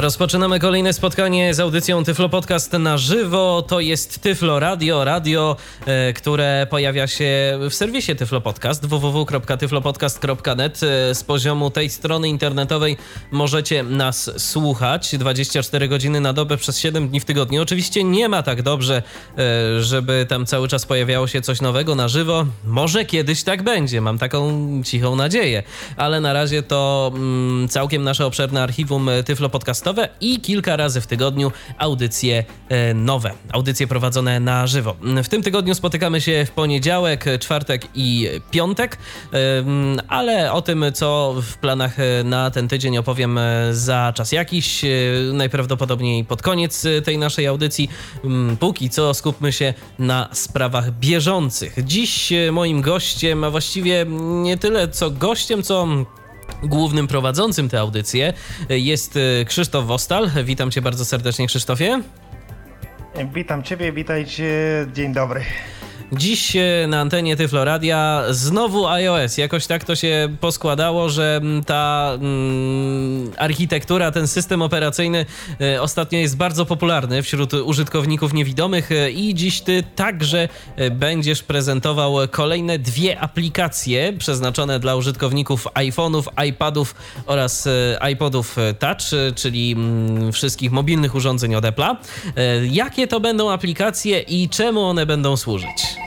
Rozpoczynamy kolejne spotkanie z audycją Tyflo Podcast na żywo. To jest Tyflo Radio, radio, e, które pojawia się w serwisie Tyflo Podcast www.tyflopodcast.net. E, z poziomu tej strony internetowej możecie nas słuchać 24 godziny na dobę przez 7 dni w tygodniu. Oczywiście nie ma tak dobrze, e, żeby tam cały czas pojawiało się coś nowego na żywo. Może kiedyś tak będzie, mam taką cichą nadzieję, ale na razie to mm, całkiem nasze obszerne archiwum Tyflo Podcast i kilka razy w tygodniu audycje e, nowe, audycje prowadzone na żywo. W tym tygodniu spotykamy się w poniedziałek, czwartek i piątek, ale o tym, co w planach e, na ten tydzień opowiem e, za czas jakiś, najprawdopodobniej pod koniec tej naszej audycji. Póki co skupmy się na sprawach bieżących. Dziś moim gościem, a właściwie nie tyle co gościem, co Głównym prowadzącym tę audycję jest e, Krzysztof Wostal. Witam cię bardzo serdecznie, Krzysztofie. Witam ciebie, witajcie, dzień dobry. Dziś na antenie Tyfloradia znowu iOS. Jakoś tak to się poskładało, że mm, ta mm, architektura, ten system operacyjny y, ostatnio jest bardzo popularny wśród użytkowników niewidomych y, i dziś ty także będziesz prezentował kolejne dwie aplikacje przeznaczone dla użytkowników iPhone'ów, iPadów oraz iPodów Touch, czyli mm, wszystkich mobilnych urządzeń od Apple'a. Jakie to będą aplikacje i czemu one będą służyć?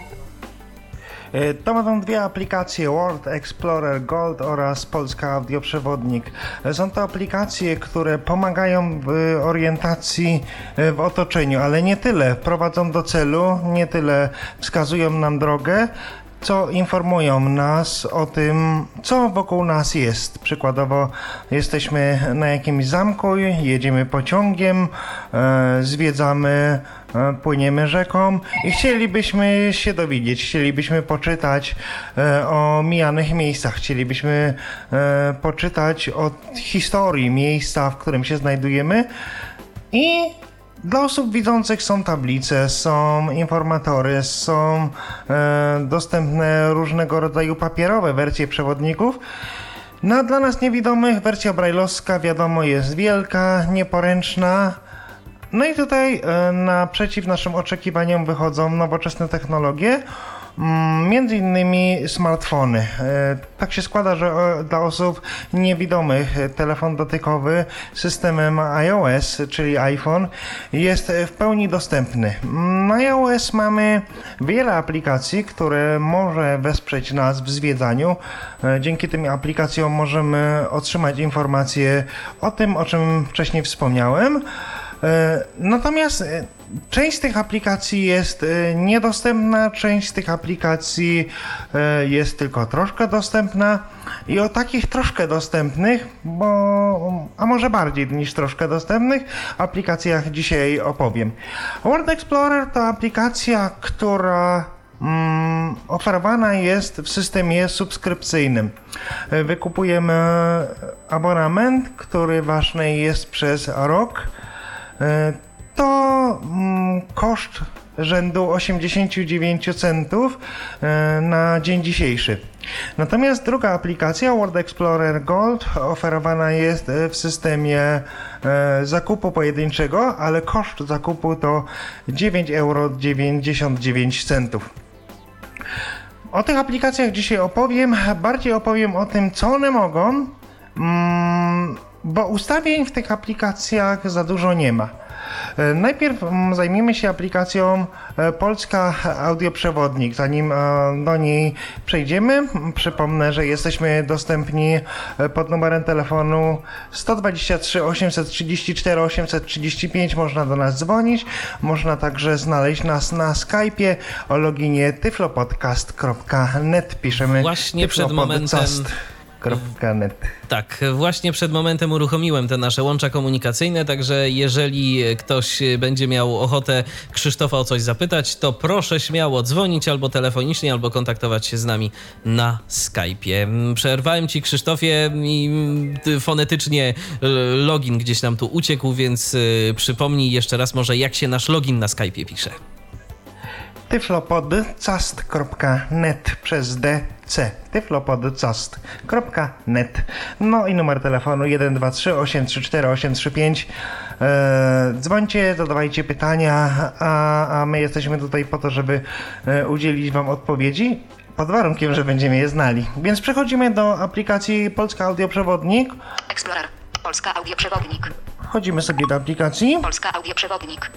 E, to będą dwie aplikacje World Explorer Gold oraz Polska Audioprzewodnik. E, są to aplikacje, które pomagają w orientacji e, w otoczeniu, ale nie tyle prowadzą do celu, nie tyle wskazują nam drogę, co informują nas o tym, co wokół nas jest. Przykładowo, jesteśmy na jakimś zamku, jedziemy pociągiem, e, zwiedzamy, e, płyniemy rzeką i chcielibyśmy się dowiedzieć, chcielibyśmy poczytać e, o mijanych miejscach, chcielibyśmy poczytać o historii miejsca, w którym się znajdujemy i dla osób widzących są tablice, są informatory, są e, dostępne różnego rodzaju papierowe wersje przewodników. No a dla nas niewidomych wersja brajlowska wiadomo jest wielka, nieporęczna. No i tutaj e, naprzeciw naszym oczekiwaniom wychodzą nowoczesne technologie między innymi smartfony. E, tak się składa, że dla osób niewidomych telefon dotykowy systemem iOS, czyli iPhone, jest w pełni dostępny. Na iOS mamy wiele aplikacji, które może wesprzeć nas w zwiedzaniu. E, dzięki tym aplikacjom możemy otrzymać informacje o tym, o czym wcześniej wspomniałem. E, natomiast e, część z tych aplikacji jest e, niedostępna, część z tych aplikacji jest tylko troszkę dostępna i o takich troszkę dostępnych, bo a może bardziej niż troszkę dostępnych aplikacjach dzisiaj opowiem. World Explorer to aplikacja, która mm, oferowana jest w systemie subskrypcyjnym. Wykupujemy abonament, który ważny jest przez rok to mm, koszt rzędu 89 centów e, na dzień dzisiejszy. Natomiast druga aplikacja World Explorer Gold oferowana jest e, w systemie zakupu pojedynczego, ale koszt zakupu to 9,99 euro. O tych aplikacjach dzisiaj opowiem, bardziej opowiem o tym, co one mogą. Mm, bo ustawień w tych aplikacjach za dużo nie ma. E, najpierw mm, zajmiemy się aplikacją e, Polska Audioprzewodnik. Zanim e, do niej przejdziemy, przypomnę, że jesteśmy dostępni pod numerem telefonu 123 834 835. Można do nas dzwonić. Można także znaleźć nas na Skype'ie o loginie tyflopodcast.net. Piszemy Właśnie przed momentem www.tyflopodcast.net. Tak, właśnie przed momentem uruchomiłem te nasze łącza komunikacyjne, także jeżeli ktoś będzie miał ochotę Krzysztofa o coś zapytać, to proszę śmiało dzwonić albo telefonicznie, albo kontaktować się z nami na Skype'ie. Przerwałem ci Krzysztofie i fonetycznie login gdzieś nam tu uciekł, więc przypomnij jeszcze raz może jak się nasz login na Skype'ie pisze tyflopodcast.net przez DC tyflopodcast.net No i numer telefonu 123 834 835 e, Dzwońcie, zadawajcie pytania, a, a my jesteśmy tutaj po to, żeby e, udzielić Wam odpowiedzi pod warunkiem, że będziemy je znali. Więc przechodzimy do aplikacji Polska Audioprzewodnik. Explorer. Polska Audioprzewodnik. Wchodzimy sobie do aplikacji. Polska.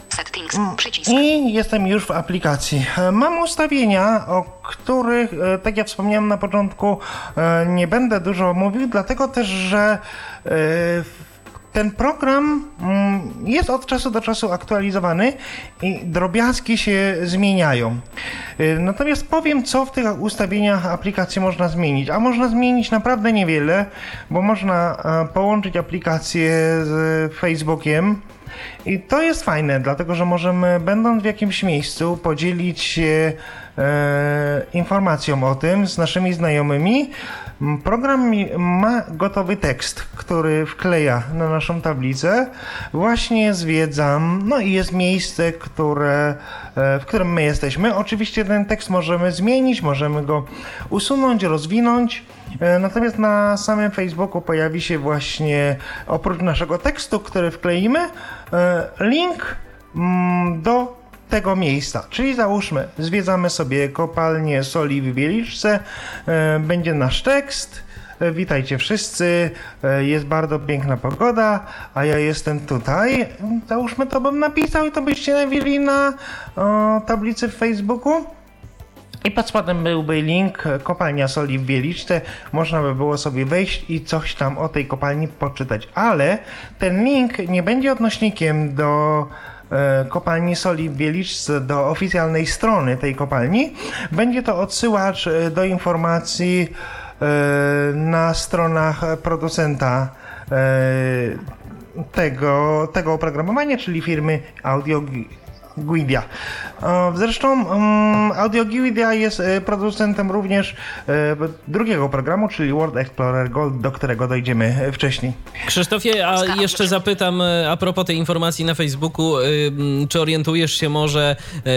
Settings. Mm. Przycisk. I jestem już w aplikacji. E, mam ustawienia, o których, e, tak jak wspomniałem na początku, e, nie będę dużo mówił, dlatego też, że ten program mm, jest od czasu do czasu aktualizowany i drobiazgi się zmieniają. Y, natomiast powiem, co w tych ustawieniach aplikacji można zmienić. A można zmienić naprawdę niewiele, bo można połączyć aplikację z Facebookiem. I to jest fajne, dlatego że możemy, będąc w jakimś miejscu, podzielić się informacją o tym z naszymi znajomymi. Program ma gotowy tekst, który wkleja na naszą tablicę. Właśnie zwiedzam, no i jest miejsce, które, e, w którym my jesteśmy. Oczywiście ten tekst możemy zmienić, możemy go usunąć, rozwinąć. E, natomiast na samym Facebooku pojawi się właśnie oprócz naszego tekstu, który wkleimy, e, link mm, do tego miejsca. Czyli załóżmy, zwiedzamy sobie kopalnię soli w Bieliczce, e, będzie nasz tekst. Witajcie wszyscy, jest bardzo piękna pogoda, a ja jestem tutaj. Załóżmy, to bym napisał i to byście nawili na o, tablicy w Facebooku. I pod spodem byłby link kopalnia soli w Bieliczce. Można by było sobie wejść i coś tam o tej kopalni poczytać. Ale ten link nie będzie odnośnikiem do e, kopalni soli w Bieliczce, do oficjalnej strony tej kopalni. Będzie to odsyłacz e, do informacji e, na stronach producenta tego, tego oprogramowania, czyli firmy Audio Guidia. Zresztą um, Audio Guidia jest e, producentem również e, drugiego programu, czyli World Explorer Gold, do którego dojdziemy e, wcześniej. Krzysztofie, a jeszcze zapytam a propos tej informacji na Facebooku, czy orientujesz się może,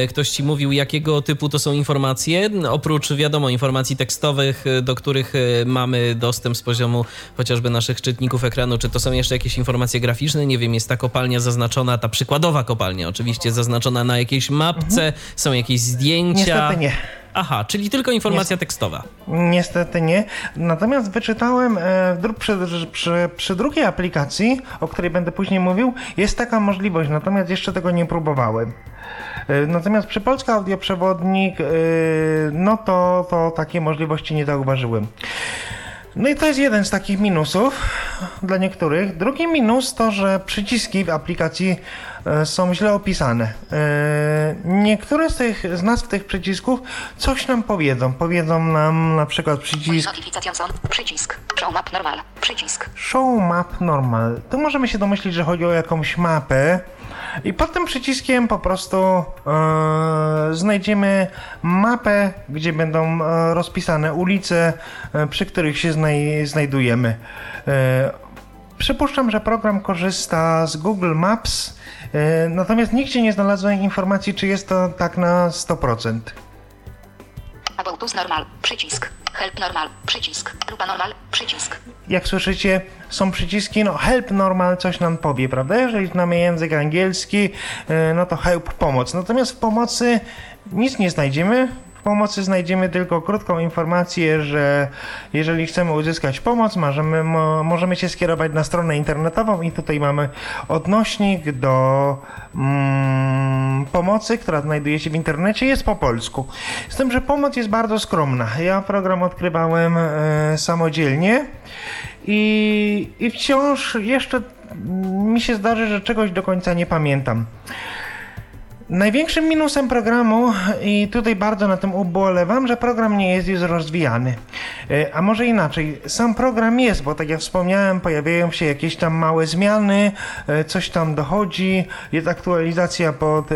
ktoś ci mówił, jakiego typu to są informacje? Oprócz, wiadomo, informacji tekstowych, do których mamy dostęp z poziomu chociażby naszych czytników ekranu, czy to są jeszcze jakieś informacje graficzne? Nie wiem, jest ta kopalnia zaznaczona, ta przykładowa kopalnia oczywiście zaznaczona na jakiejś mapce, mhm. są jakieś zdjęcia? Niestety nie. Aha, czyli tylko informacja tekstowa. Niestety nie. Natomiast wyczytałem e, przy, przy, przy, drugiej aplikacji, o której będę później mówił, jest taka możliwość, natomiast jeszcze tego nie próbowałem. E, natomiast przy Polska Audioprzewodnik, e, no to, to takiej możliwości nie zauważyłem. No i to jest jeden z takich minusów dla niektórych. Drugi minus to, że przyciski w aplikacji e, są źle opisane. E, niektóre z, tych, z nazw tych przycisków coś nam powiedzą. Powiedzą nam na przykład przycisk... Przycisk. Show map normal. Przycisk. Show map normal. Tu możemy się domyślić, że chodzi o jakąś mapę. I pod tym przyciskiem po prostu e, znajdziemy mapę, gdzie będą e, rozpisane ulice, e, przy których się znaj znajdujemy. E, przypuszczam, że program korzysta z Google Maps, e, natomiast nigdzie nie znalazłem informacji, czy jest to tak na 100%. About normal. Przycisk. Help normal, przycisk. Grupa normal, przycisk. Jak słyszycie, są przyciski, no help normal coś nam powie, prawda? Jeżeli znamy język angielski, e, no to help pomoc. Natomiast w pomocy nic nie znajdziemy, pomocy znajdziemy tylko krótką informację, że jeżeli chcemy uzyskać pomoc, możemy, możemy się skierować na stronę internetową i tutaj mamy odnośnik do mm, pomocy, która znajduje się w internecie, jest po polsku. Z tym, że pomoc jest bardzo skromna. Ja program odkrywałem e, samodzielnie i, i wciąż jeszcze mi się zdarzy, że czegoś do końca nie pamiętam. Największym minusem programu, i tutaj bardzo na tym ubolewam, że program nie jest już rozwijany. E, a może inaczej, sam program jest, bo tak jak wspomniałem, pojawiają się jakieś tam małe zmiany, e, coś tam dochodzi, jest aktualizacja pod e,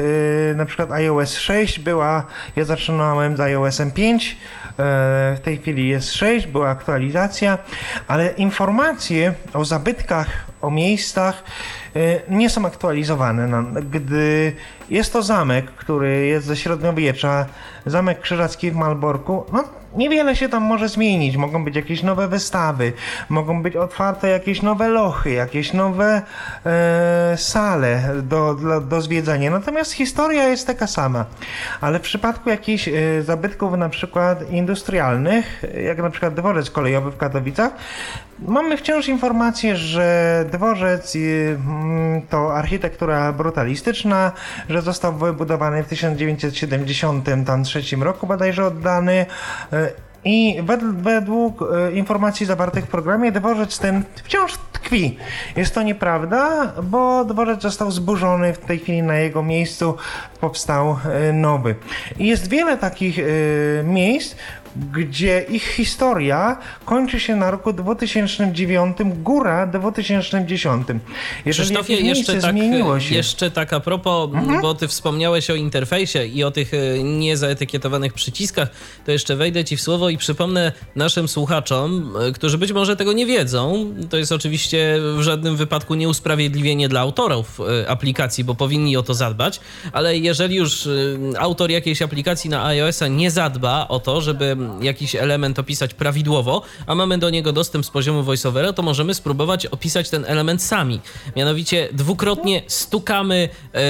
na przykład iOS 6, była, ja zaczynałem z iOSem 5, w tej chwili jest 6, była aktualizacja, ale informacje o zabytkach, o miejscach, Y, nie są aktualizowane. Gdy jest to zamek, który jest ze średniowiecza, zamek krzyżacki w Malborku, no niewiele się tam może zmienić. Mogą być jakieś nowe wystawy, mogą być otwarte jakieś nowe lochy, jakieś nowe e, sale do, do, do zwiedzania. Natomiast historia jest taka sama. Ale w przypadku jakichś e, zabytków na przykład industrialnych, jak na przykład dworzec kolejowy w Katowicach, mamy wciąż informację, że dworzec mm, to architektura brutalistyczna, że został wybudowany w 1973 roku bodajże oddany. E, I według e, informacji zawartych w programie dworzec ten wciąż tkwi. Jest to nieprawda, bo dworzec został zburzony w tej chwili na jego miejscu powstał e, nowy. I jest wiele takich miejsc, gdzie ich historia kończy się na roku 2009, góra 2010. Jeżeli Krzysztofie, jeszcze tak, zmieniło się. jeszcze tak a propos, mhm. bo ty wspomniałeś o interfejsie i o tych e, niezaetykietowanych przyciskach, to jeszcze wejdę ci w słowo i przypomnę naszym słuchaczom, e, którzy być może tego nie wiedzą, to jest oczywiście w żadnym wypadku nieusprawiedliwienie dla autorów e, aplikacji, bo powinni o to zadbać, ale jeżeli już autor jakiejś aplikacji na iOS-a nie zadba o to, żeby jakiś element opisać prawidłowo, a mamy do niego dostęp z poziomu voiceovera, to możemy spróbować opisać ten element sami. Mianowicie dwukrotnie stukamy e,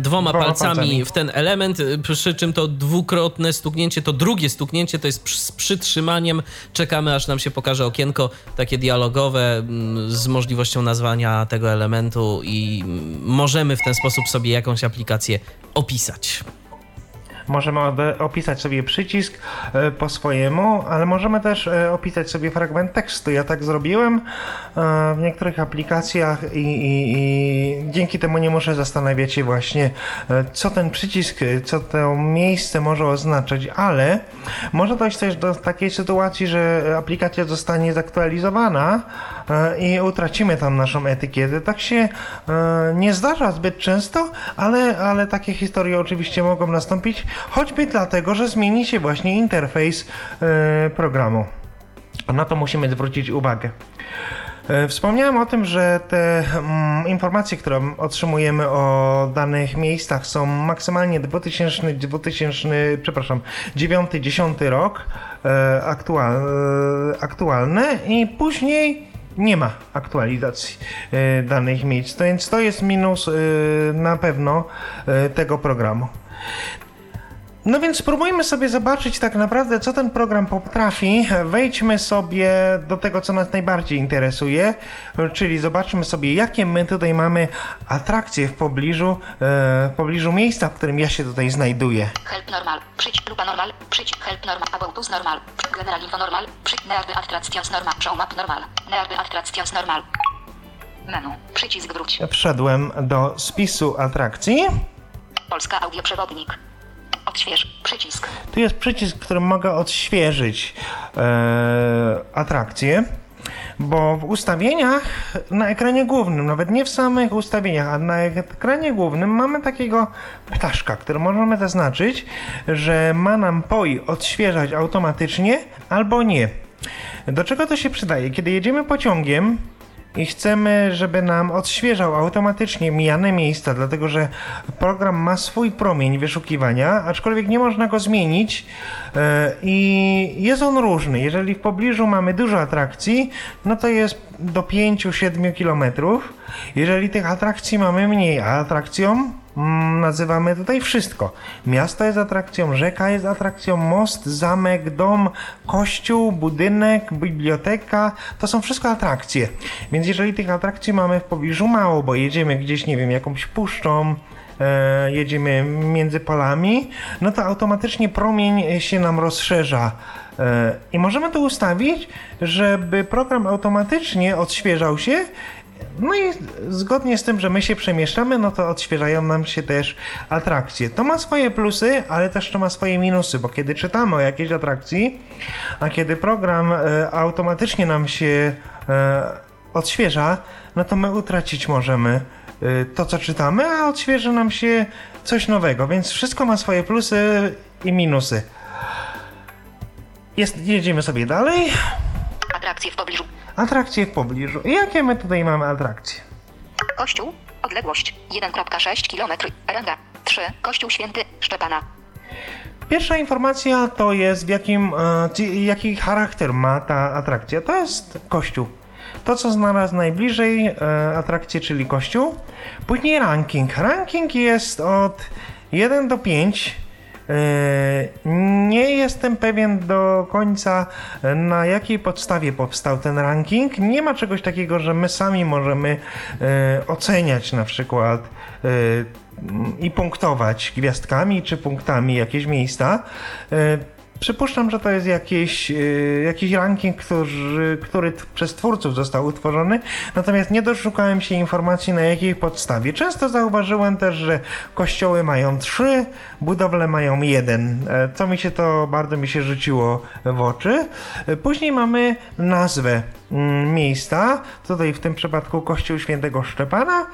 dwoma, dwoma palcami, palcami, w ten element, przy czym to dwukrotne stuknięcie, to drugie stuknięcie to jest z przytrzymaniem. Czekamy, aż nam się pokaże okienko takie dialogowe z możliwością nazwania tego elementu i możemy w ten sposób sobie jakąś aplikację opisać. Możemy opisać sobie przycisk e, po swojemu, ale możemy też e, opisać sobie fragment tekstu. Ja tak zrobiłem e, w niektórych aplikacjach i, i, i dzięki temu nie muszę zastanawiać się właśnie, co ten przycisk, co to miejsce może oznaczać, ale może dojść też do takiej sytuacji, że aplikacja zostanie zaktualizowana i utracimy tam naszą etykietę. Tak się nie zdarza zbyt często, ale, ale takie historie oczywiście mogą nastąpić choćby dlatego, że zmieni się właśnie interfejs e, programu. Na to musimy zwrócić uwagę. E, wspomniałem o tym, że te mm, informacje, które otrzymujemy o danych miejscach są maksymalnie 2000, 2000 przepraszam, 9-10 rok e, aktual, aktualne i później nie ma aktualizacji danych miejsc, więc to jest minus na pewno tego programu. No więc spróbujmy sobie zobaczyć tak naprawdę, co ten program potrafi. Wejdźmy sobie do tego, co nas najbardziej interesuje, czyli zobaczmy sobie, jakie my tutaj mamy atrakcje w pobliżu, e, w pobliżu miejsca, w którym ja się tutaj znajduję. Help normal, przycisk lupa normal, przycisk help normal, about normal, general info normal, przycisk nearby attractions normal, show map normal, nearby attractions normal. Menu, przycisk wróć. Wszedłem do spisu atrakcji. Polska audioprzewodnik. Odśwież przycisk. Tu jest przycisk, którym mogę odświeżyć e, atrakcję. Bo w ustawieniach na ekranie głównym, nawet nie w samych ustawieniach, a na ekranie głównym mamy takiego ptaszka, który możemy zaznaczyć, że ma nam poi odświeżać automatycznie albo nie. Do czego to się przydaje? Kiedy jedziemy pociągiem, i chcemy, żeby nam odświeżał automatycznie mijane miejsca, dlatego że program ma swój promień wyszukiwania, aczkolwiek nie można go zmienić e, i jest on różny. Jeżeli w pobliżu mamy dużo atrakcji, no to jest do 5-7 km. Jeżeli tych atrakcji mamy mniej, a atrakcją Mm, nazywamy tutaj wszystko. Miasto jest atrakcją, rzeka jest atrakcją, most, zamek, dom, kościół, budynek, biblioteka to są wszystko atrakcje. Więc jeżeli tych atrakcji mamy w pobliżu mało, bo jedziemy gdzieś, nie wiem, jakąś puszczą, e, jedziemy między polami, no to automatycznie promień się nam rozszerza. E, I możemy to ustawić, żeby program automatycznie odświeżał się no i zgodnie z tym, że my się przemieszczamy, no to odświeżają nam się też atrakcje. To ma swoje plusy, ale też to ma swoje minusy, bo kiedy czytamy o jakiejś atrakcji, a kiedy program e, automatycznie nam się e, odświeża, no to my utracić możemy to, co czytamy, a odświeży nam się coś nowego, więc wszystko ma swoje plusy i minusy. Jest, jedziemy sobie dalej. Atrakcje w pobliżu. Atrakcje w pobliżu. Jakie my tutaj mamy atrakcje? Kościół. Odległość 1,6 km. Ranga 3. Kościół Święty Szczepana. Pierwsza informacja to jest w jakim, e, jaki charakter ma ta atrakcja. To jest kościół. To, co znalazł najbliżej e, atrakcji, czyli kościół. Później ranking. Ranking jest od 1 do 5. E, Nie jestem pewien do końca, e, na jakiej podstawie powstał ten ranking. Nie ma czegoś takiego, że my sami możemy e, oceniać na przykład i punktować gwiazdkami czy punktami jakieś miejsca. Przypuszczam, że to jest jakiś, e, jakiś ranking, który, który przez twórców został utworzony, natomiast nie doszukałem się informacji na jakiej podstawie. Często zauważyłem też, że kościoły mają trzy, budowle mają jeden, e, co mi się to bardzo mi się rzuciło w oczy. E, Później mamy nazwę miejsca, tutaj w tym przypadku Kościół Świętego Szczepana,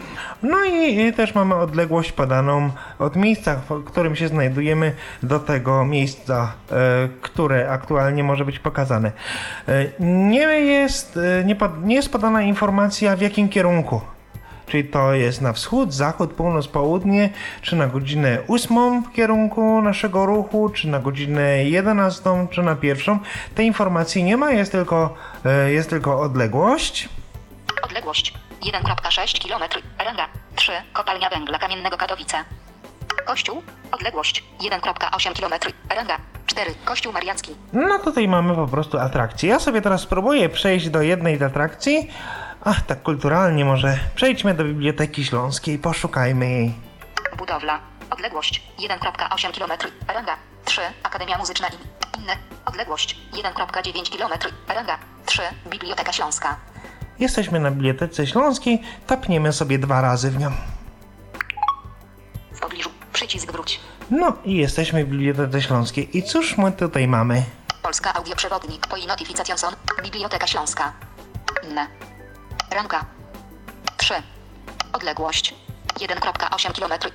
no i i też mamy odległość podaną od miejsca, w którym się znajdujemy do tego miejsca, e, które aktualnie może być pokazane. E, nie jest, e, nie, pod, nie jest podana informacja w jakim kierunku. Czyli to jest na wschód, zachód, północ, południe, czy na godzinę 8 w kierunku naszego ruchu, czy na godzinę 11, czy na pierwszą. Tej informacji nie ma, jest tylko, e, jest tylko odległość. Odległość 1,6 km. Ranga 3. Kopalnia węgla kamiennego Katowice. Kościół. Odległość 1,8 km. Ranga 4. Kościół Mariacki. No tutaj mamy po prostu atrakcję. Ja sobie teraz spróbuję przejść do jednej z atrakcji. Ach, tak kulturalnie może. Przejdźmy do Biblioteki Śląskiej, poszukajmy jej. Budowla. Odległość 1,8 km. Ranga 3. Akademia Muzyczna i inne. Odległość 1,9 km. Ranga 3. Biblioteka Śląska. Jesteśmy na Bibliotece Śląskiej, tapniemy sobie dwa razy w nią. W pobliżu. Przycisk wróć. No i jesteśmy w Bibliotece Śląskiej. I cóż my tutaj mamy? Polska audioprzewodnik. Po notifikacją son. Biblioteka Śląska. Inne. Ranka. 3. Odległość. 1,8 km.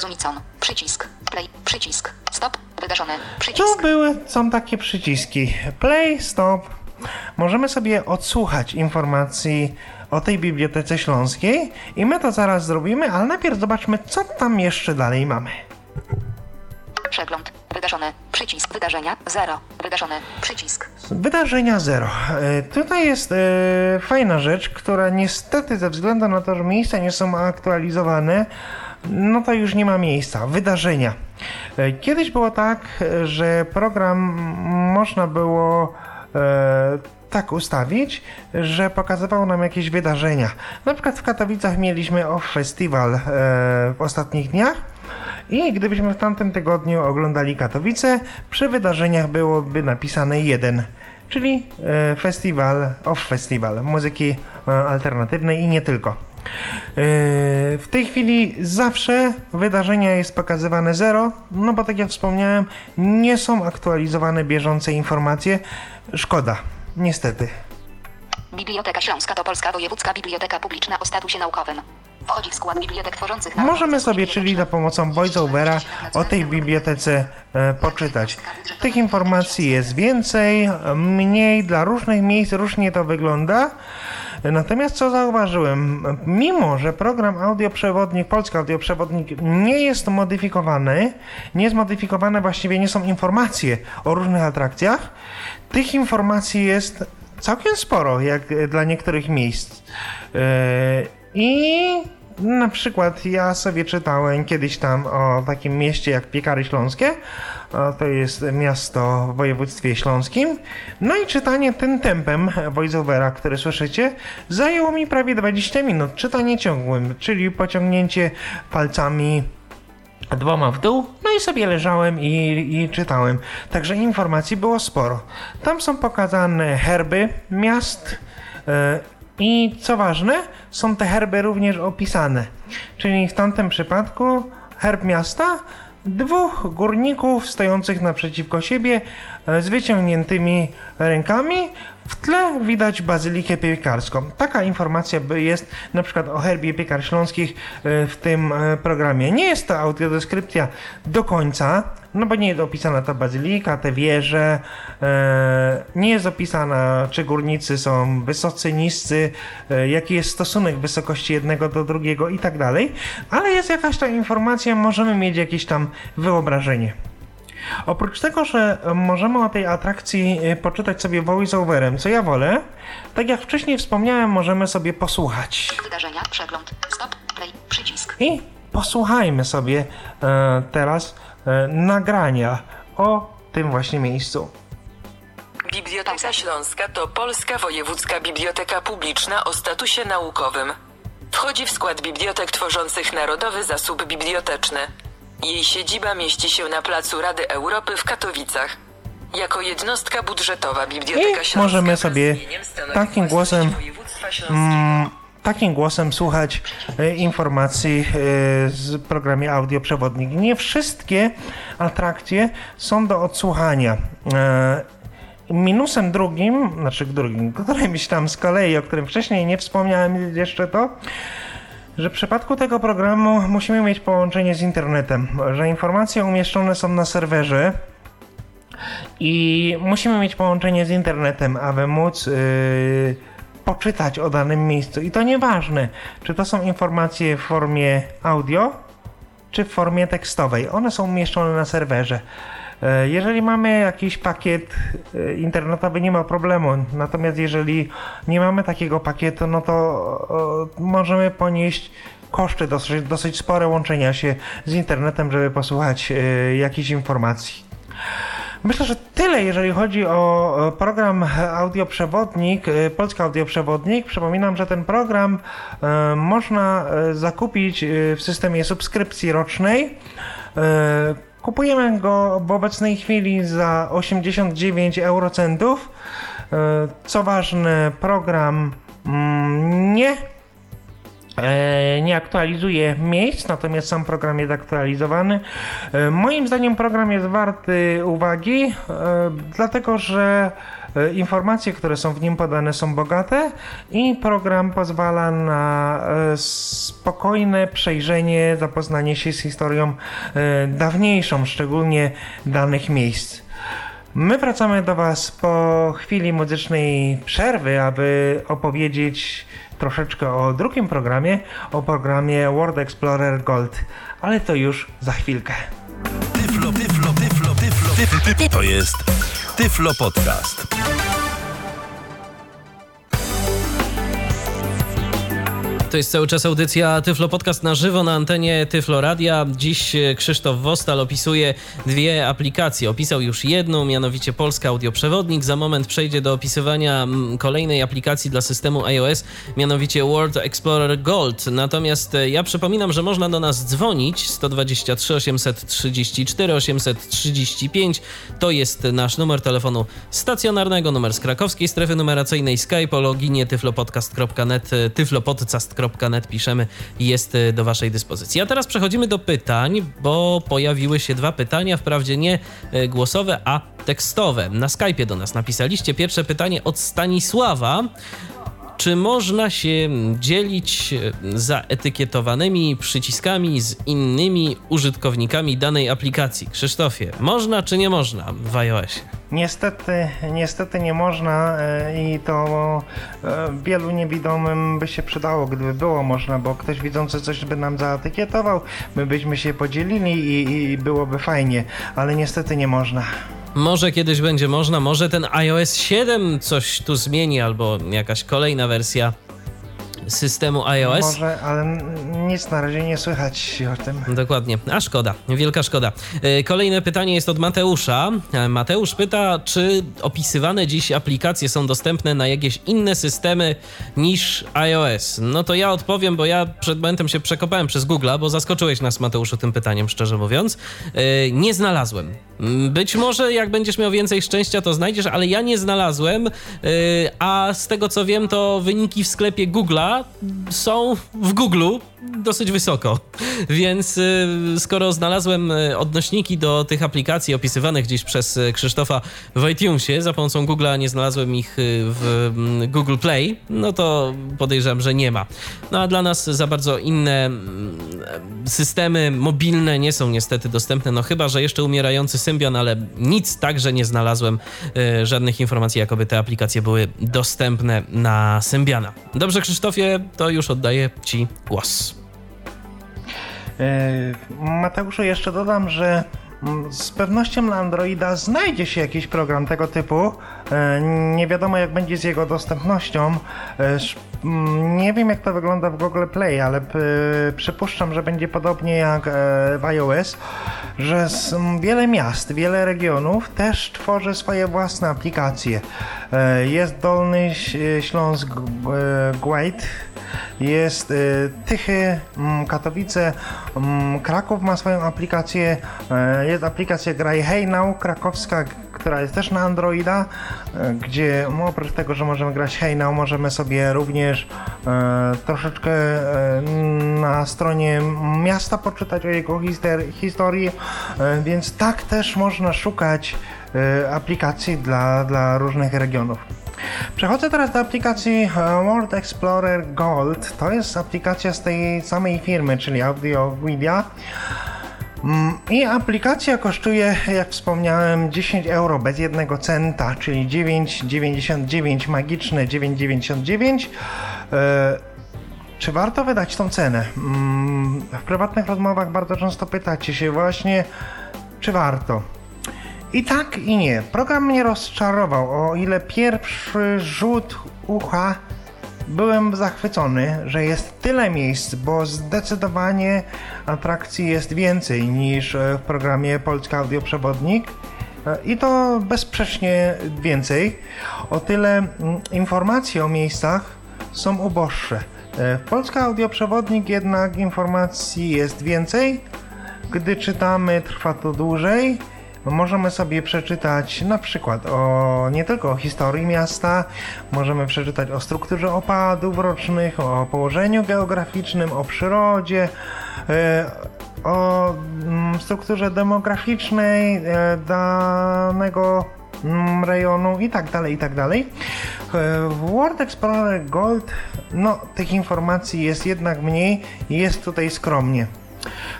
Zumicon. Przycisk. Play. Przycisk. Stop. Wydarzony. Tu Przycisk. były, są takie przyciski. Play, stop. Możemy sobie odsłuchać informacji o tej Bibliotece Śląskiej i my to zaraz zrobimy, ale najpierw zobaczmy, co tam jeszcze dalej mamy. Przegląd. Wydarzony. Przycisk. Wydarzenia. 0. Wydarzony. Przycisk. Wydarzenia zero. E, Tutaj jest e, fajna rzecz, która niestety ze względu na to, że miejsca nie są aktualizowane, no to już nie ma miejsca. Wydarzenia. E, Kiedyś było tak, że program można było tak ustawić, że pokazywał nam jakieś wydarzenia. Na przykład w Katowicach mieliśmy OFF Festival e, w ostatnich dniach. I gdybyśmy w tamtym tygodniu oglądali Katowice, przy wydarzeniach byłoby napisane jeden, czyli e, festiwal, off festiwal muzyki e, alternatywnej i nie tylko. E, w tej chwili zawsze wydarzenia jest pokazywane zero, no bo tak jak wspomniałem, nie są aktualizowane bieżące informacje. Szkoda, niestety. Biblioteka Śląska to Polska Wojewódzka Biblioteka Publiczna o statusie naukowym. Wchodzi w skład bibliotek tworzących na Możemy sobie, czyli za pomocą voiceovera o tej bibliotece e, poczytać. Tych informacji jest więcej, mniej, dla różnych miejsc różnie to wygląda. Natomiast co zauważyłem, mimo że program audioprzewodnik, polski audioprzewodnik nie jest modyfikowany, nie jest modyfikowany, właściwie nie są informacje o różnych atrakcjach, tych informacji jest całkiem sporo, jak dla niektórych miejsc. Yy, I na przykład ja sobie czytałem kiedyś tam o takim mieście jak Piekary Śląskie. To jest miasto w województwie śląskim. No i czytanie tym tempem voiceovera, które słyszycie, zajęło mi prawie 20 minut. Czytanie ciągłym, czyli pociągnięcie palcami dwoma w dół, no i sobie leżałem i, i czytałem. Także informacji było sporo. Tam są pokazane herby miast, e, I co ważne, są te herby również opisane. Czyli w tamtym przypadku herb miasta dwóch górników stojących naprzeciwko siebie e, z wyciągniętymi rękami. W tle widać bazylikę piekarską. Taka informacja jest na przykład o herbie piekar śląskich e, w tym e, programie. Nie jest to audiodeskrypcja do końca, no bo nie jest opisana ta bazylika, te wieże, nie jest opisana czy górnicy są wysocy, niscy, jaki jest stosunek wysokości jednego do drugiego i tak dalej, ale jest jakaś ta informacja, możemy mieć jakieś tam wyobrażenie. Oprócz tego, że możemy o tej atrakcji e, poczytać sobie voice-overem, co ja wolę, tak jak wcześniej wspomniałem, możemy sobie posłuchać. Wydarzenia, przegląd, stop, play, przycisk. I posłuchajmy sobie e, teraz e, nagrania o tym właśnie miejscu. Biblioteka Śląska to Polska Wojewódzka Biblioteka Publiczna o statusie naukowym. Wchodzi w skład bibliotek tworzących Narodowy Zasób Biblioteczny. Jej siedziba mieści się na Placu Rady Europy w Katowicach. Jako jednostka budżetowa Biblioteka I Śląska możemy sobie takim głosem. Mm, takim głosem słuchać e, informacji e, z programie audioprzewodnik. Nie wszystkie atrakcje są do odsłuchania. E, minusem drugim, znaczy drugim, którymś tam z kolei, o którym wcześniej nie wspomniałem jeszcze to, że w przypadku tego programu musimy mieć połączenie z internetem, że informacje umieszczone są na serwerze i musimy mieć połączenie z internetem, aby móc yy, poczytać o danym miejscu. I to nieważne, czy to są informacje w formie audio, czy w formie tekstowej. One są umieszczone na serwerze. E, jeżeli mamy jakiś pakiet e, internetowy, nie ma problemu. Natomiast jeżeli nie mamy takiego pakietu, no to możemy ponieść koszty dosyć, dosyć spore łączenia się z internetem, żeby posłuchać e, jakichś informacji. Myślę, że tyle, jeżeli chodzi o program Audioprzewodnik, Polski Audioprzewodnik. Przypominam, że ten program można zakupić w systemie subskrypcji rocznej. Kupujemy go w obecnej chwili za 89 eurocentów. E, co ważne, program mm, nie e, nie aktualizuje miejsc, natomiast sam program jest aktualizowany. E, moim zdaniem program jest warty uwagi, dlatego że informacje, które są w nim podane są bogate i program pozwala na e, spokojne przejrzenie, zapoznanie się z historią e, dawniejszą, szczególnie danych miejsc. My wracamy do Was po chwili muzycznej przerwy, aby opowiedzieć troszeczkę o drugim programie, o programie World Explorer Gold, ale to już za chwilkę. To jest Tyflo Podcast. To jest cały czas audycja Tyflo Podcast na żywo na antenie Tyflo Radia. Dziś e, Krzysztof Wostal opisuje dwie aplikacje. Opisał już jedną, mianowicie Polska Audioprzewodnik. Za moment przejdzie do opisywania mm, kolejnej aplikacji dla systemu iOS, mianowicie World Explorer Gold. Natomiast e, ja przypominam, że można do nas dzwonić 123 834 835. To jest nasz numer telefonu stacjonarnego, numer z krakowskiej strefy numeracyjnej Skype o loginie tyflopodcast.net, e, tyflopodcast.net net piszemy jest y, do Waszej dyspozycji. A teraz przechodzimy do pytań, bo pojawiły się dwa pytania, wprawdzie nie y, głosowe, a tekstowe. Na Skype'ie do nas napisaliście pierwsze pytanie od Stanisława. Czy można się dzielić e, zaetykietowanymi przyciskami z innymi użytkownikami danej aplikacji? Krzysztofie, można czy nie można w iOSie? Niestety, niestety nie można e, i to e, wielu niewidomym by się przydało, gdyby było można, bo ktoś widzący coś by nam zaetykietował, my byśmy się podzielili i, i byłoby fajnie, ale niestety nie można. Może kiedyś będzie można, może ten iOS 7 coś tu zmieni, albo jakaś kolejna wersja systemu iOS. Może, ale nic na razie nie słychać o tym. Dokładnie, a szkoda, wielka szkoda. E, Kolejne pytanie jest od Mateusza. E, Mateusz pyta, czy opisywane dziś aplikacje są dostępne na jakieś inne systemy niż iOS? No to ja odpowiem, bo ja przed momentem się przekopałem przez Google'a, bo zaskoczyłeś nas, Mateuszu, tym pytaniem, szczerze mówiąc. E, Nie znalazłem. Mm, Być może jak będziesz miał więcej szczęścia, to znajdziesz, ale ja nie znalazłem, a z tego co wiem, to wyniki w sklepie Google'a są w Google'u dosyć wysoko. Więc y, skoro znalazłem y, odnośniki do tych aplikacji opisywanych gdzieś przez y, Krzysztofa w iTunesie, za pomocą Google'a nie znalazłem ich w mm, Google Play, no to podejrzewam, że nie ma. No a dla nas za bardzo inne mm, systemy mobilne nie są niestety dostępne, no chyba, że jeszcze umierający Symbian, ale nic także nie znalazłem, żadnych informacji, jakoby te aplikacje były dostępne na Symbiana. Dobrze, Krzysztofie, to już oddaję Ci głos. E, Mateuszu, jeszcze dodam, że mm, z pewnością na Androida znajdzie się jakiś program tego typu. E, Nie wiadomo, jak będzie z jego dostępnością. E, mm, Nie wiem, jak to wygląda w Google Play, ale p- przypuszczam, że będzie podobnie jak e, w iOS, że wiele miast, wiele regionów też tworzy swoje własne aplikacje. E, Jest Dolny Śląsk G- e, Gwajt, jest Tychy, Katowice, Kraków ma swoją aplikację, e, jest aplikacja Graj Hey Now krakowska, która jest też na Androida, e, gdzie oprócz tego, że możemy grać Hey Now, możemy sobie również e, troszeczkę e, na stronie miasta poczytać o jego historii, e, więc tak też można szukać e, aplikacji dla, dla różnych regionów. Przechodzę teraz do aplikacji e, World Explorer Gold. To jest aplikacja z tej samej firmy, czyli Audio Media. Mm, I aplikacja kosztuje, jak wspomniałem, 10 euro bez jednego centa, czyli 9,99 magiczne 9,99. E, Czy warto wydać tą cenę? Mm, W prywatnych rozmowach bardzo często pytacie się właśnie, czy warto. I tak i nie. Program mnie rozczarował. O ile pierwszy rzut ucha byłem zachwycony, że jest tyle miejsc, bo zdecydowanie atrakcji jest więcej niż e, w programie Polska Audioprzewodnik. E, I to bezsprzecznie więcej. O tyle mm, informacje o miejscach są uboższe. E, W Polska Audioprzewodnik jednak informacji jest więcej. Gdy czytamy, trwa to dłużej. Możemy sobie przeczytać na przykład o nie tylko o historii miasta, możemy przeczytać o strukturze opadów rocznych, o położeniu geograficznym, o przyrodzie, e, o mm, strukturze demograficznej e, danego mm, rejonu i tak dalej, i tak dalej. E, W World Explorer Gold no, tych informacji jest jednak mniej jest tutaj skromnie.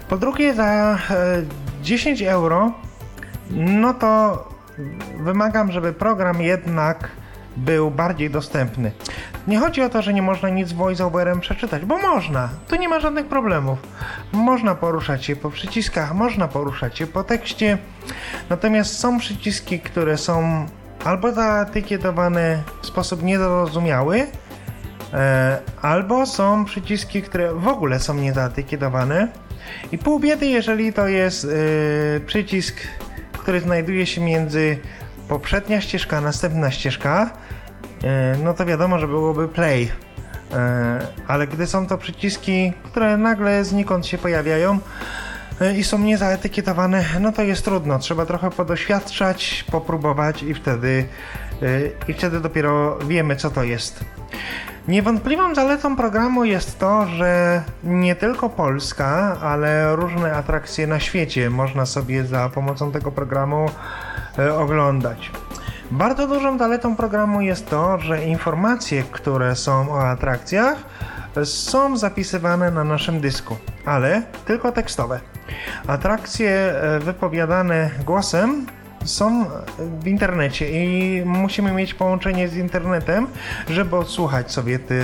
Po drugie, za e, 10 euro, no to wymagam, żeby program jednak był bardziej dostępny. Nie chodzi o to, że nie można nic voiceoverem przeczytać, bo można. Tu nie ma żadnych problemów. Można poruszać się po przyciskach, można poruszać się po tekście. Natomiast są przyciski, które są albo zaetykietowane w sposób niezrozumiały, E, albo są przyciski, które w ogóle są niezaetykietowane. I pół biedy, jeżeli to jest e, przycisk, który znajduje się między poprzednia ścieżka a następna ścieżka, e, no to wiadomo, że byłoby play. E, ale gdy są to przyciski, które nagle znikąd się pojawiają e, i są niezaetykietowane, no to jest trudno. Trzeba trochę podoświadczać, popróbować i wtedy, i wtedy dopiero wiemy, co to jest. Niewątpliwą zaletą programu jest to, że nie tylko Polska, ale różne atrakcje na świecie można sobie za pomocą tego programu e, oglądać. Bardzo dużą zaletą programu jest to, że informacje, które są o atrakcjach, są zapisywane na naszym dysku, ale tylko tekstowe. Atrakcje e, wypowiadane głosem są w internecie i musimy mieć połączenie z internetem, żeby odsłuchać sobie ty,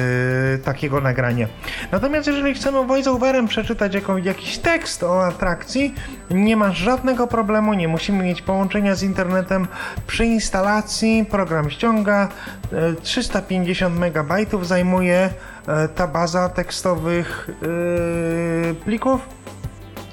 takiego nagrania. Natomiast jeżeli chcemy voiceoverem przeczytać jakąś, jakiś tekst o atrakcji, nie ma żadnego problemu, nie musimy mieć połączenia z internetem. Przy instalacji program ściąga e, 350 MB zajmuje e, ta baza tekstowych e, plików.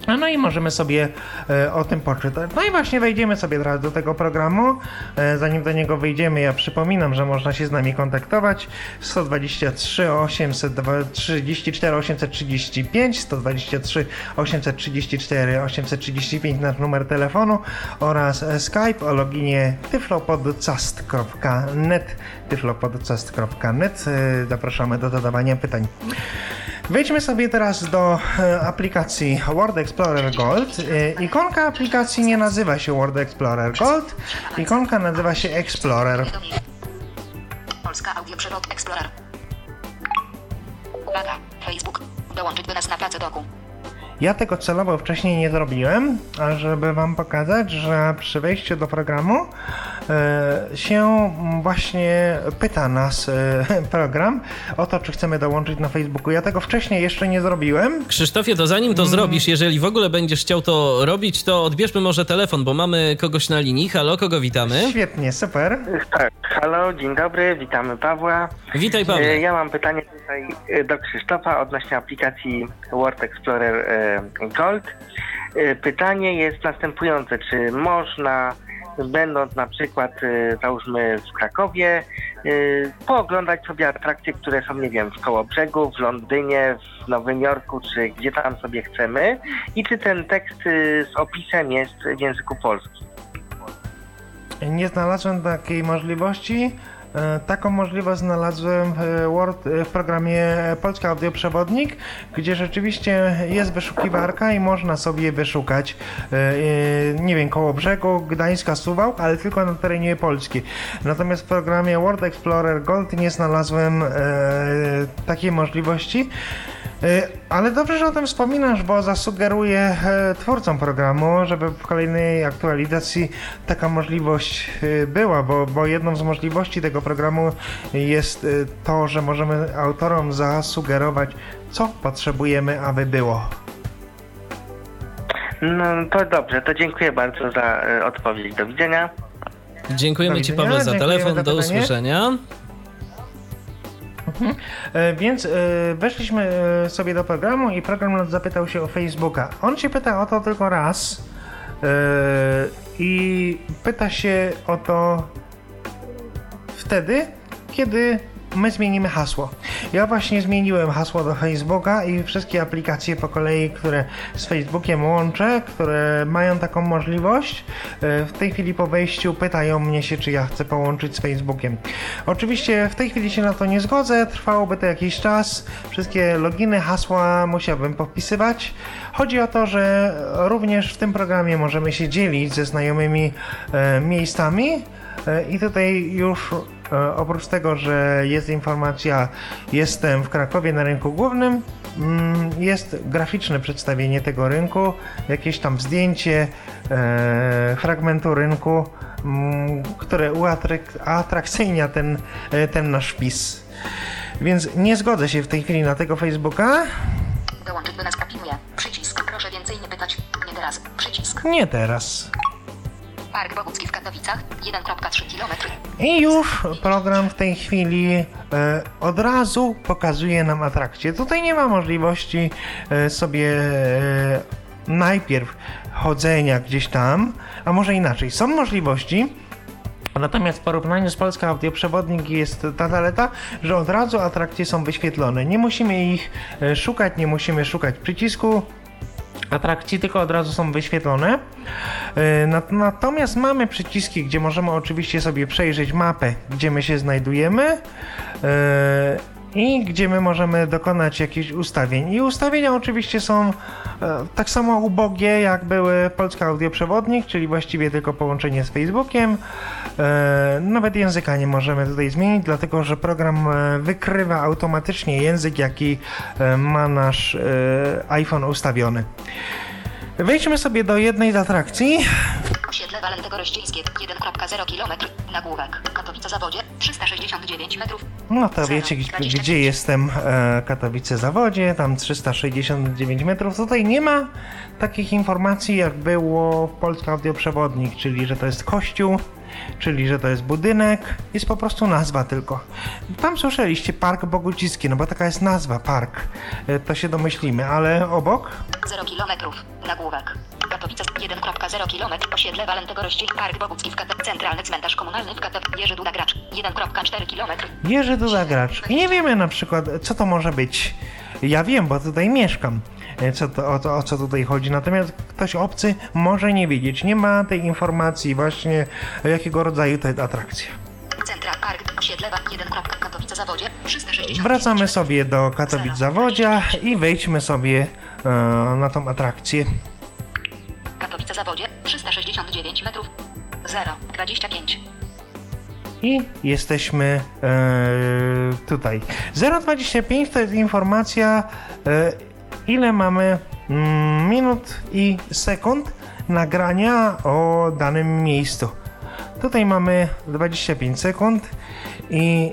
No i możemy sobie e, o tym poczytać. No i właśnie wejdziemy sobie teraz do tego programu. E, zanim do niego wyjdziemy, ja przypominam, że można się z nami kontaktować 123 834 835 123 834 835 nasz numer telefonu oraz Skype o loginie tyflopodcast.net tyflopodcast.net E, Zapraszamy do zadawania pytań. Wejdźmy sobie teraz do e, aplikacji Word Explorer Gold. E, ikonka aplikacji nie nazywa się Word Explorer Gold, ikonka nazywa się Explorer. Polska Audio Przewod Explorer. Uwaga, Facebook. Dołączyć do nas na pracę doku. Ja tego celowo wcześniej nie zrobiłem, a żeby wam pokazać, że przy wejściu do programu e, się właśnie pyta nas e, program o to, czy chcemy dołączyć na Facebooku. Ja tego wcześniej jeszcze nie zrobiłem. Krzysztofie, to zanim to zrobisz, jeżeli w ogóle będziesz chciał to robić, to odbierzmy może telefon, bo mamy kogoś na linii. Halo, kogo witamy? Świetnie, super. Tak, halo, dzień dobry, witamy Pawła. Witaj, E, Paweł. Ja mam pytanie tutaj e, do Krzysztofa odnośnie aplikacji Word Explorer e, Gold. E, Pytanie jest następujące, czy można, będąc na przykład, e, załóżmy w Krakowie, e, pooglądać sobie atrakcje, które są, nie wiem, w Kołobrzegu, w Londynie, w Nowym Jorku, czy gdzie tam sobie chcemy i czy ten tekst e, z opisem jest w języku polskim? Nie znalazłem takiej możliwości. E, Taką możliwość znalazłem w, Word, w programie Polska Audioprzewodnik, gdzie rzeczywiście jest wyszukiwarka i można sobie wyszukać, e, e, nie wiem, koło brzegu, Gdańska, Suwałk, ale tylko na terenie Polski. Natomiast w programie Word Explorer Gold nie znalazłem e, takiej możliwości. E, Ale dobrze, że o tym wspominasz, bo zasugeruję e, twórcom programu, żeby w kolejnej aktualizacji taka możliwość e, była, bo, bo jedną z możliwości tego programu jest to, że możemy autorom zasugerować, co potrzebujemy, aby było. No to dobrze, to dziękuję bardzo za odpowiedź. Do widzenia. Dziękujemy Do Ci, Paweł, za telefon. Do usłyszenia. E, Więc e, weszliśmy e, sobie do programu i program zapytał się o Facebooka. On się pyta o to tylko raz i pyta się o to wtedy, kiedy my zmienimy hasło. Ja właśnie zmieniłem hasło do Facebooka i wszystkie aplikacje po kolei, które z Facebookiem łączę, które mają taką możliwość, e, w tej chwili po wejściu pytają mnie się, czy ja chcę połączyć z Facebookiem. Oczywiście w tej chwili się na to nie zgodzę, trwałoby to jakiś czas, wszystkie loginy, hasła musiałbym podpisywać. Chodzi o to, że również w tym programie możemy się dzielić ze znajomymi e, miejscami e, i tutaj już Oprócz tego, że jest informacja, jestem w Krakowie na rynku głównym, mm, jest graficzne przedstawienie tego rynku, jakieś tam zdjęcie e, fragmentu rynku, mm, które uatrakcyjnia ten, e, ten nasz wpis. Więc nie zgodzę się w tej chwili na tego Facebooka. Dołączyć do nas kapinuję. Przycisk. Proszę więcej nie pytać. Nie teraz. Przycisk. Nie teraz. Park Bogucki w Katowicach. 1,3 km. I już program w tej chwili e, od razu pokazuje nam atrakcję. Tutaj nie ma możliwości e, sobie e, najpierw chodzenia gdzieś tam, a może inaczej. Są możliwości. Natomiast w porównaniu z Polską Audioprzewodnik jest ta zaleta, że od razu atrakcje są wyświetlone. Nie musimy ich e, szukać, nie musimy szukać przycisku atrakcji, tylko od razu są wyświetlone. Nat- Natomiast mamy przyciski, gdzie możemy oczywiście sobie przejrzeć mapę, gdzie my się znajdujemy e, i gdzie my możemy dokonać jakichś ustawień. I ustawienia oczywiście są e, tak samo ubogie, jak były Polska Audioprzewodnik, czyli właściwie tylko połączenie z Facebookiem. E, Nawet języka nie możemy tutaj zmienić, dlatego że program e, wykrywa automatycznie język, jaki ma nasz iPhone ustawiony. Wejdźmy sobie do jednej z atrakcji. Osiedle Walentego Rościńskie 1.0 km. Nagłówek. Katowice Zawodzie 369 metrów. No to wiecie, gdzie, 25. gdzie jestem, e, Katowice Zawodzie, tam 369 metrów. Tutaj nie ma takich informacji, jak było w Polski Audioprzewodnik, czyli że to jest kościół, czyli że to jest budynek, jest po prostu nazwa tylko. Tam słyszeliście Park Bogucicki, no bo taka jest nazwa, park, e, to się domyślimy, ale obok 0 km. Nagłówek. Katowice 1.0 km. Osiedle Walentego Rościńskiego Park Bogucki w Katowice. Centralny cmentarz komunalny w Katowice. Jerzy Duda Gracz 1.4 km. Jerzy Duda Gracz. Nie wiemy na przykład, co to może być. Ja wiem, bo tutaj mieszkam, e, co to, o, to, o co tutaj chodzi. Natomiast ktoś obcy może nie wiedzieć. Nie ma tej informacji właśnie, jakiego rodzaju to jest atrakcja. Central Park. Osiedle Wa- 1. Katowice Zawodzie 360 Wracamy sobie do Katowic Zawodzia i wejdźmy sobie e, na tą atrakcję. Katowice Zawodzie 369 metrów. 0. 25. I jesteśmy e, tutaj. 0,25 to jest informacja, e, ile mamy mm, minut i sekund nagrania o danym miejscu. Tutaj mamy 25 sekund i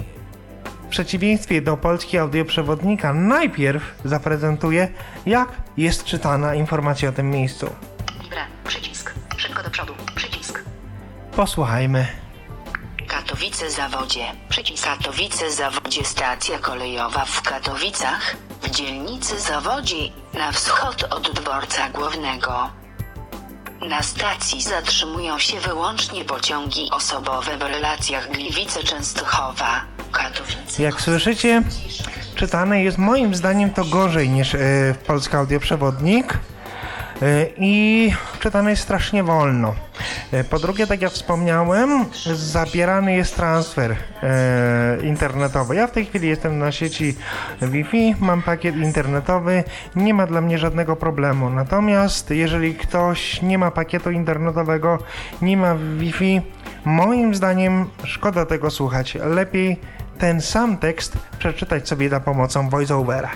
w przeciwieństwie do polskiego audioprzewodnika najpierw zaprezentuję, jak jest czytana informacja o tym miejscu. Libre. Przycisk. Szybko do przodu. Przycisk. Posłuchajmy. Katowice Zawodzie. Przycisk. Katowice Zawodzie stacja kolejowa w Katowicach, w dzielnicy Zawodzie, na wschód od dworca głównego. Na stacji zatrzymują się wyłącznie pociągi osobowe w relacjach Gliwice-Częstochowa, Katowice. Jak słyszycie, czytane jest moim zdaniem to gorzej niż w polski audioprzewodnik. E, I czytane jest strasznie wolno. E, Po drugie, tak jak wspomniałem, zabierany jest transfer e, internetowy. Ja w tej chwili jestem na sieci Wi-Fi, mam pakiet internetowy, nie ma dla mnie żadnego problemu. Natomiast jeżeli ktoś nie ma pakietu internetowego, nie ma Wi-Fi, moim zdaniem szkoda tego słuchać. Lepiej ten sam tekst przeczytać sobie za pomocą voiceovera.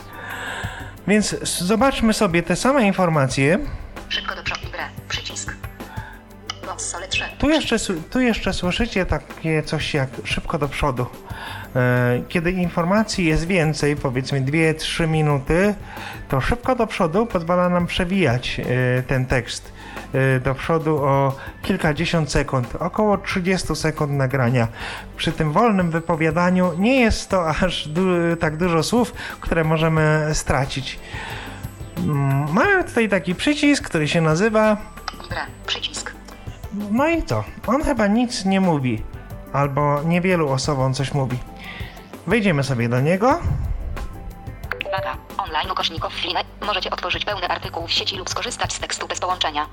Więc zobaczmy sobie te same informacje. Szybko do przodu. Przycisk. 3. Tu jeszcze, tu jeszcze słyszycie takie coś jak szybko do przodu. E, Kiedy informacji jest więcej, powiedzmy 2-3 minuty, to szybko do przodu pozwala nam przewijać e, ten tekst do przodu o kilkadziesiąt sekund, około 30 sekund nagrania. Przy tym wolnym wypowiadaniu nie jest to aż du- tak dużo słów, które możemy stracić. Mm, Mamy tutaj taki przycisk, który się nazywa Libre. Przycisk. no i co? On chyba nic nie mówi. Albo niewielu osobom coś mówi. Wejdziemy sobie do niego. Uwaga. Online ukośników Fline. Możecie otworzyć pełny artykuł w sieci lub skorzystać z tekstu bez połączenia.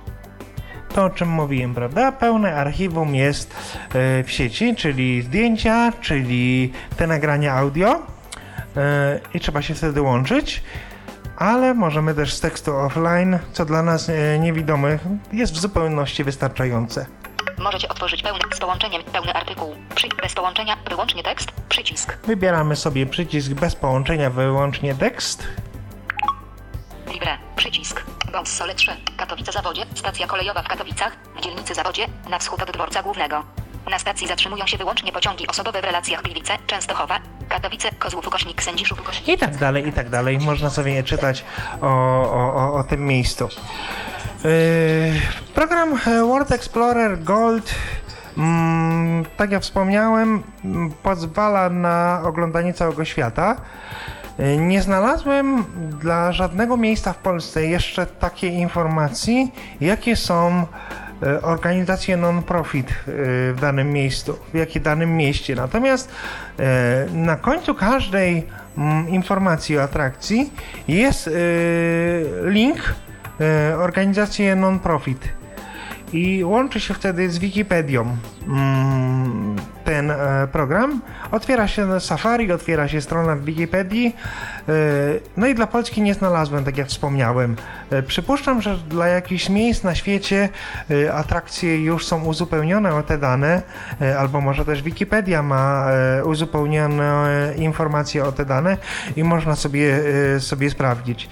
To o czym mówiłem, prawda? Pełne archiwum jest e, w sieci, czyli zdjęcia, czyli te nagrania audio. E, I trzeba się wtedy łączyć. Ale możemy też z tekstu offline, co dla nas e, niewidomych jest w zupełności wystarczające. Możecie otworzyć pełny z połączeniem pełny artykuł. Przy bez połączenia wyłącznie tekst. Przycisk. Wybieramy sobie przycisk bez połączenia, wyłącznie tekst. Libre. Przycisk. Boss Sole 3. Katowice Zawodzie. Stacja kolejowa w Katowicach. W dzielnicy Zawodzie. Na wschód od dworca głównego. Na stacji zatrzymują się wyłącznie pociągi osobowe w relacjach Gliwice, Częstochowa, Katowice, Kozłów, Ukośnik, Sędziszów, Ukośnik. I tak dalej, i tak dalej. Można sobie czytać o, o, o, o tym miejscu. Yy, program e, World Explorer Gold, mm, tak jak wspomniałem, mm, pozwala na oglądanie całego świata. Yy, Nie znalazłem dla żadnego miejsca w Polsce jeszcze takiej informacji, jakie są e, organizacje non-profit e, w danym miejscu, w jakie danym mieście. Natomiast e, na końcu każdej mm, informacji o atrakcji jest e, link e, organizacji non-profit i łączy się wtedy z Wikipedią mm, ten e, program. Otwiera się Safari, otwiera się strona w Wikipedii. E, no i dla Polski nie znalazłem, tak jak wspomniałem. E, przypuszczam, że dla jakichś miejsc na świecie e, atrakcje już są uzupełnione o te dane, e, albo może też Wikipedia ma e, uzupełnione informacje o te dane i można sobie, sobie sprawdzić.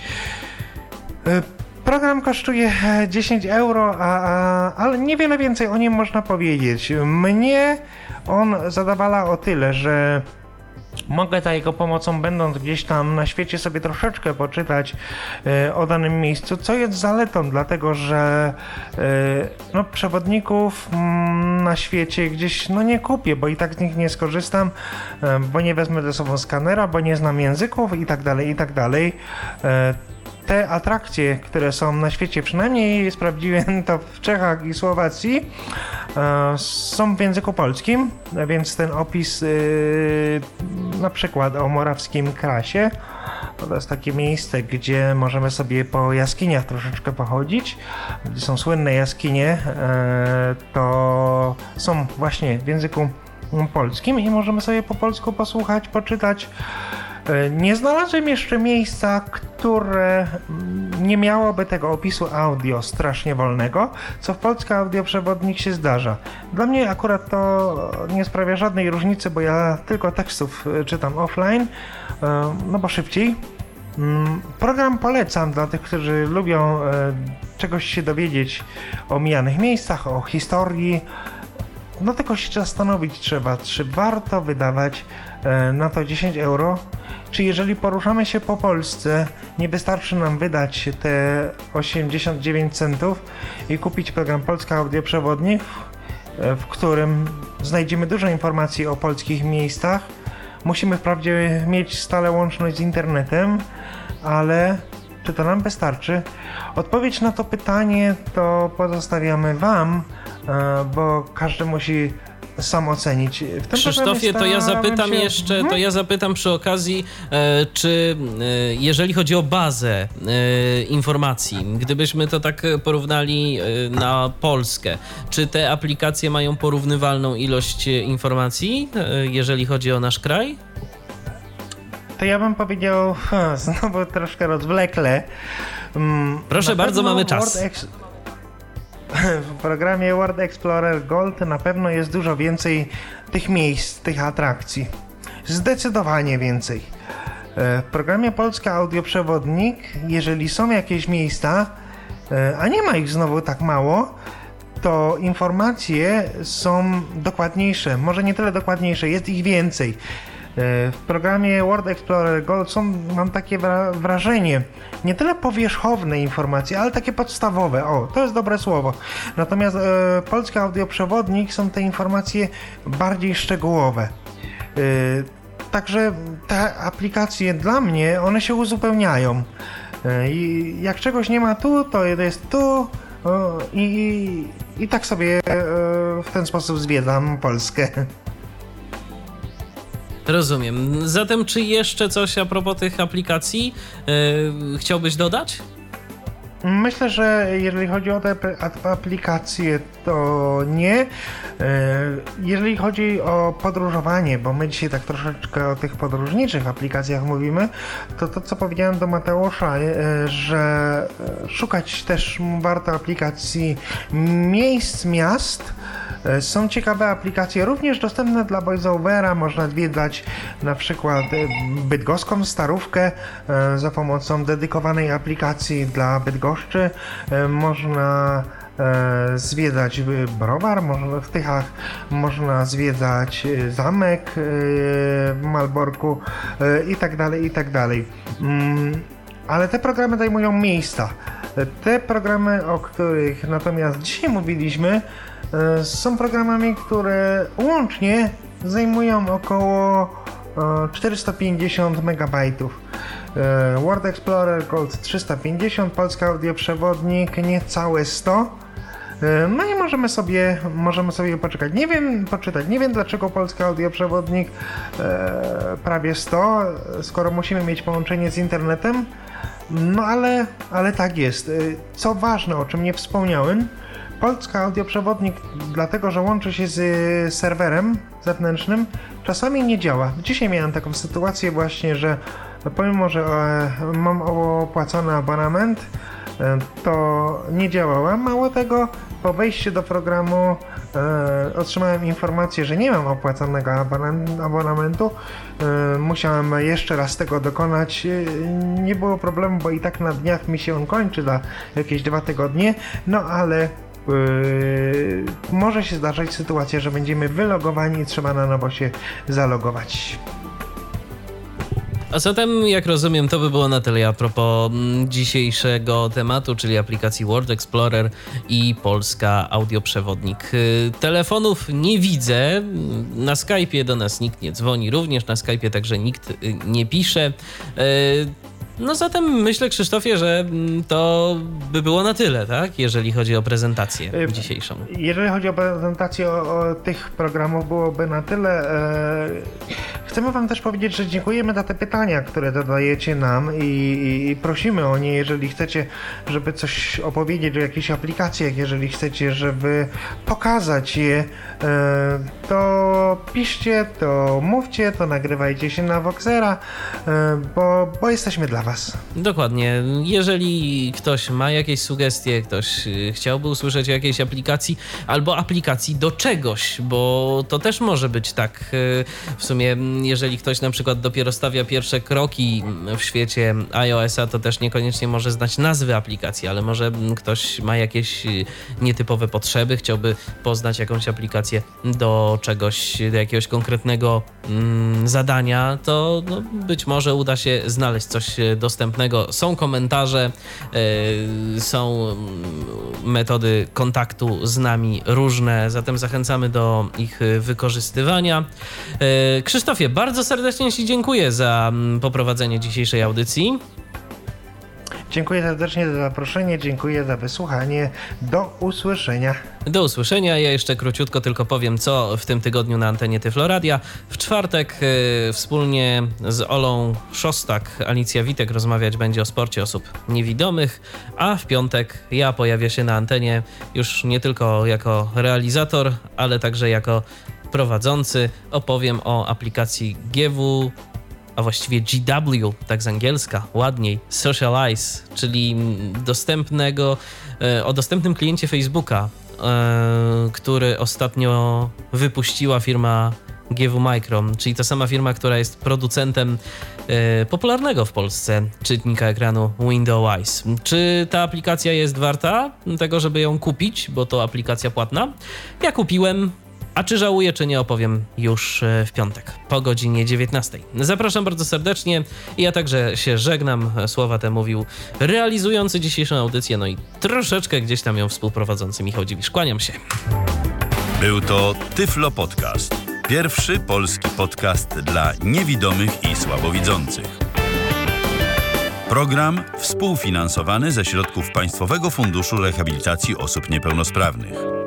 E, Program kosztuje e, 10 euro, a, a, ale niewiele więcej o nim można powiedzieć. Mnie on zadawala o tyle, że mogę za jego pomocą, będąc gdzieś tam na świecie, sobie troszeczkę poczytać e, o danym miejscu, co jest zaletą, dlatego że e, no, przewodników mm, na świecie gdzieś no, nie kupię, bo i tak z nich nie skorzystam, e, bo nie wezmę ze sobą skanera, bo nie znam języków i tak dalej, i tak dalej. E, te atrakcje, które są na świecie, przynajmniej sprawdziłem to w Czechach i Słowacji, e, są w języku polskim, więc ten opis y, na przykład o morawskim krasie, to jest takie miejsce, gdzie możemy sobie po jaskiniach troszeczkę pochodzić, gdzie są słynne jaskinie, e, to są właśnie w języku polskim i możemy sobie po polsku posłuchać, poczytać. E, Nie znalazłem jeszcze miejsca, które mm, nie miałoby tego opisu audio strasznie wolnego, co w polskim audioprzewodnik się zdarza. Dla mnie akurat to nie sprawia żadnej różnicy, bo ja tylko tekstów e, czytam offline, e, no bo szybciej. Mm, Program polecam dla tych, którzy lubią czegoś się dowiedzieć o mijanych miejscach, o historii. No tylko się zastanowić trzeba, czy warto wydawać na to 10 euro, czy jeżeli poruszamy się po Polsce, nie wystarczy nam wydać te 89 centów i kupić program Polska Audioprzewodnik, e, w którym znajdziemy dużo informacji o polskich miejscach. Musimy wprawdzie mieć stale łączność z internetem, ale czy to nam wystarczy? Odpowiedź na to pytanie to pozostawiamy Wam, e, bo każdy musi sam ocenić. Krzysztofie, to ja zapytam się- jeszcze, to Mhm. ja zapytam przy okazji, e, czy e, jeżeli chodzi o bazę e, informacji, gdybyśmy to tak porównali na Polskę, czy te aplikacje mają porównywalną ilość informacji, jeżeli chodzi o nasz kraj? To ja bym powiedział znowu troszkę rozwlekle. Mm, Proszę na bardzo, mamy czas. Ex- w programie World Explorer Gold na pewno jest dużo więcej tych miejsc, tych atrakcji. Zdecydowanie więcej. E, W programie Polska Audioprzewodnik, jeżeli są jakieś miejsca, e, a nie ma ich znowu tak mało, to informacje są dokładniejsze. Może nie tyle dokładniejsze, jest ich więcej. E, W programie World Explorer Gold są, mam takie wra- wrażenie, nie tyle powierzchowne informacje, ale takie podstawowe. O, to jest dobre słowo. Natomiast e, polski audioprzewodnik są te informacje bardziej szczegółowe. E, Także te aplikacje dla mnie, one się uzupełniają. E, I jak czegoś nie ma tu, to jest tu. o, I, i, I tak sobie e, w ten sposób zwiedzam Polskę. Rozumiem. Zatem, czy jeszcze coś a propos tych aplikacji e, chciałbyś dodać? Myślę, że jeżeli chodzi o te ap- ap- aplikacje, to nie. E, Jeżeli chodzi o podróżowanie, bo my dzisiaj tak troszeczkę o tych podróżniczych aplikacjach mówimy, to to, co powiedziałem do Mateusza, e, że szukać też warto aplikacji miejsc, miast. E, Są ciekawe aplikacje, również dostępne dla voiceovera. Można zwiedzać na przykład bydgoską starówkę za pomocą dedykowanej aplikacji dla Bydgoszczy. Można zwiedzać e, browar, można w Tychach, można zwiedzać e, zamek e, w Malborku i tak dalej, i tak dalej. Mm, Ale te programy zajmują miejsca. Te programy, o których natomiast dzisiaj mówiliśmy, są programami, które łącznie zajmują około e, 450 megabajtów. E, Word Explorer Gold 350, Polska Audioprzewodnik niecałe 100. E, No i możemy sobie, możemy sobie poczekać. Nie wiem, poczytać. Nie wiem dlaczego Polska Audioprzewodnik e, prawie 100, skoro musimy mieć połączenie z internetem. No ale, ale tak jest. Co ważne, o czym nie wspomniałem, Polska Audioprzewodnik, dlatego że łączy się z serwerem zewnętrznym, czasami nie działa. Dzisiaj miałem taką sytuację właśnie, że pomimo, że e, mam opłacony abonament, e, to nie działała. Mało tego, po wejściu do programu e, otrzymałem informację, że nie mam opłaconego abonen- abonamentu. E, musiałem jeszcze raz tego dokonać. E, nie było problemu, bo i tak na dniach mi się on kończy za jakieś dwa tygodnie. No ale Yy, może się zdarzać sytuacja, że będziemy wylogowani i trzeba na nowo się zalogować. A zatem, jak rozumiem, to by było na tyle a propos mm, dzisiejszego tematu, czyli aplikacji World Explorer i Polska Audioprzewodnik. Y, Telefonów nie widzę, na Skype'ie do nas nikt nie dzwoni, również na Skype'ie także nikt y, nie pisze. No zatem myślę, Krzysztofie, że mm, to by było na tyle, tak? Jeżeli chodzi o prezentację Y, dzisiejszą. Jeżeli chodzi o prezentację o, o tych programów, byłoby na tyle. E, chcemy Wam też powiedzieć, że dziękujemy za te pytania, które dodajecie nam i, i, i prosimy o nie, jeżeli chcecie, żeby coś opowiedzieć o jakichś aplikacjach, jeżeli chcecie, żeby pokazać je, e, to piszcie, to mówcie, to nagrywajcie się na Voxera, e, bo, bo jesteśmy dla Was. Dokładnie. Jeżeli ktoś ma jakieś sugestie, ktoś y, chciałby usłyszeć o jakiejś aplikacji albo aplikacji do czegoś, bo to też może być tak. y, W sumie, jeżeli ktoś na przykład dopiero stawia pierwsze kroki w świecie iOS-a, to też niekoniecznie może znać nazwy aplikacji, ale może ktoś ma jakieś y, nietypowe potrzeby, chciałby poznać jakąś aplikację do czegoś, do jakiegoś konkretnego mm, zadania, to no, być może uda się znaleźć coś dostępnego. Są komentarze, e, są metody kontaktu z nami różne, zatem zachęcamy do ich wykorzystywania. E, Krzysztofie, bardzo serdecznie Ci dziękuję za mm, poprowadzenie dzisiejszej audycji. Dziękuję serdecznie za zaproszenie, dziękuję za wysłuchanie. Do usłyszenia. Do usłyszenia. Ja jeszcze króciutko tylko powiem, co w tym tygodniu na antenie Tyfloradia. W czwartek y, wspólnie z Olą Szostak, Alicja Witek rozmawiać będzie o sporcie osób niewidomych, a w piątek ja pojawię się na antenie już nie tylko jako realizator, ale także jako prowadzący. Opowiem o aplikacji GW a właściwie GW, tak z angielska, ładniej, Socialize, czyli dostępnego, e, o dostępnym kliencie Facebooka, e, który ostatnio wypuściła firma GW Micro, czyli ta sama firma, która jest producentem e, popularnego w Polsce czytnika ekranu Windows. Czy ta aplikacja jest warta tego, żeby ją kupić, bo to aplikacja płatna? Ja kupiłem, a czy żałuję, czy nie opowiem już e, w piątek po godzinie 19. Zapraszam bardzo serdecznie. Ja także się żegnam. Słowa te mówił realizujący dzisiejszą audycję, no i troszeczkę gdzieś tam ją współprowadzący Michał Dziwisz. Kłaniam się. Był to Tyflo Podcast. Pierwszy polski podcast dla niewidomych i słabowidzących. Program współfinansowany ze środków Państwowego Funduszu Rehabilitacji Osób Niepełnosprawnych.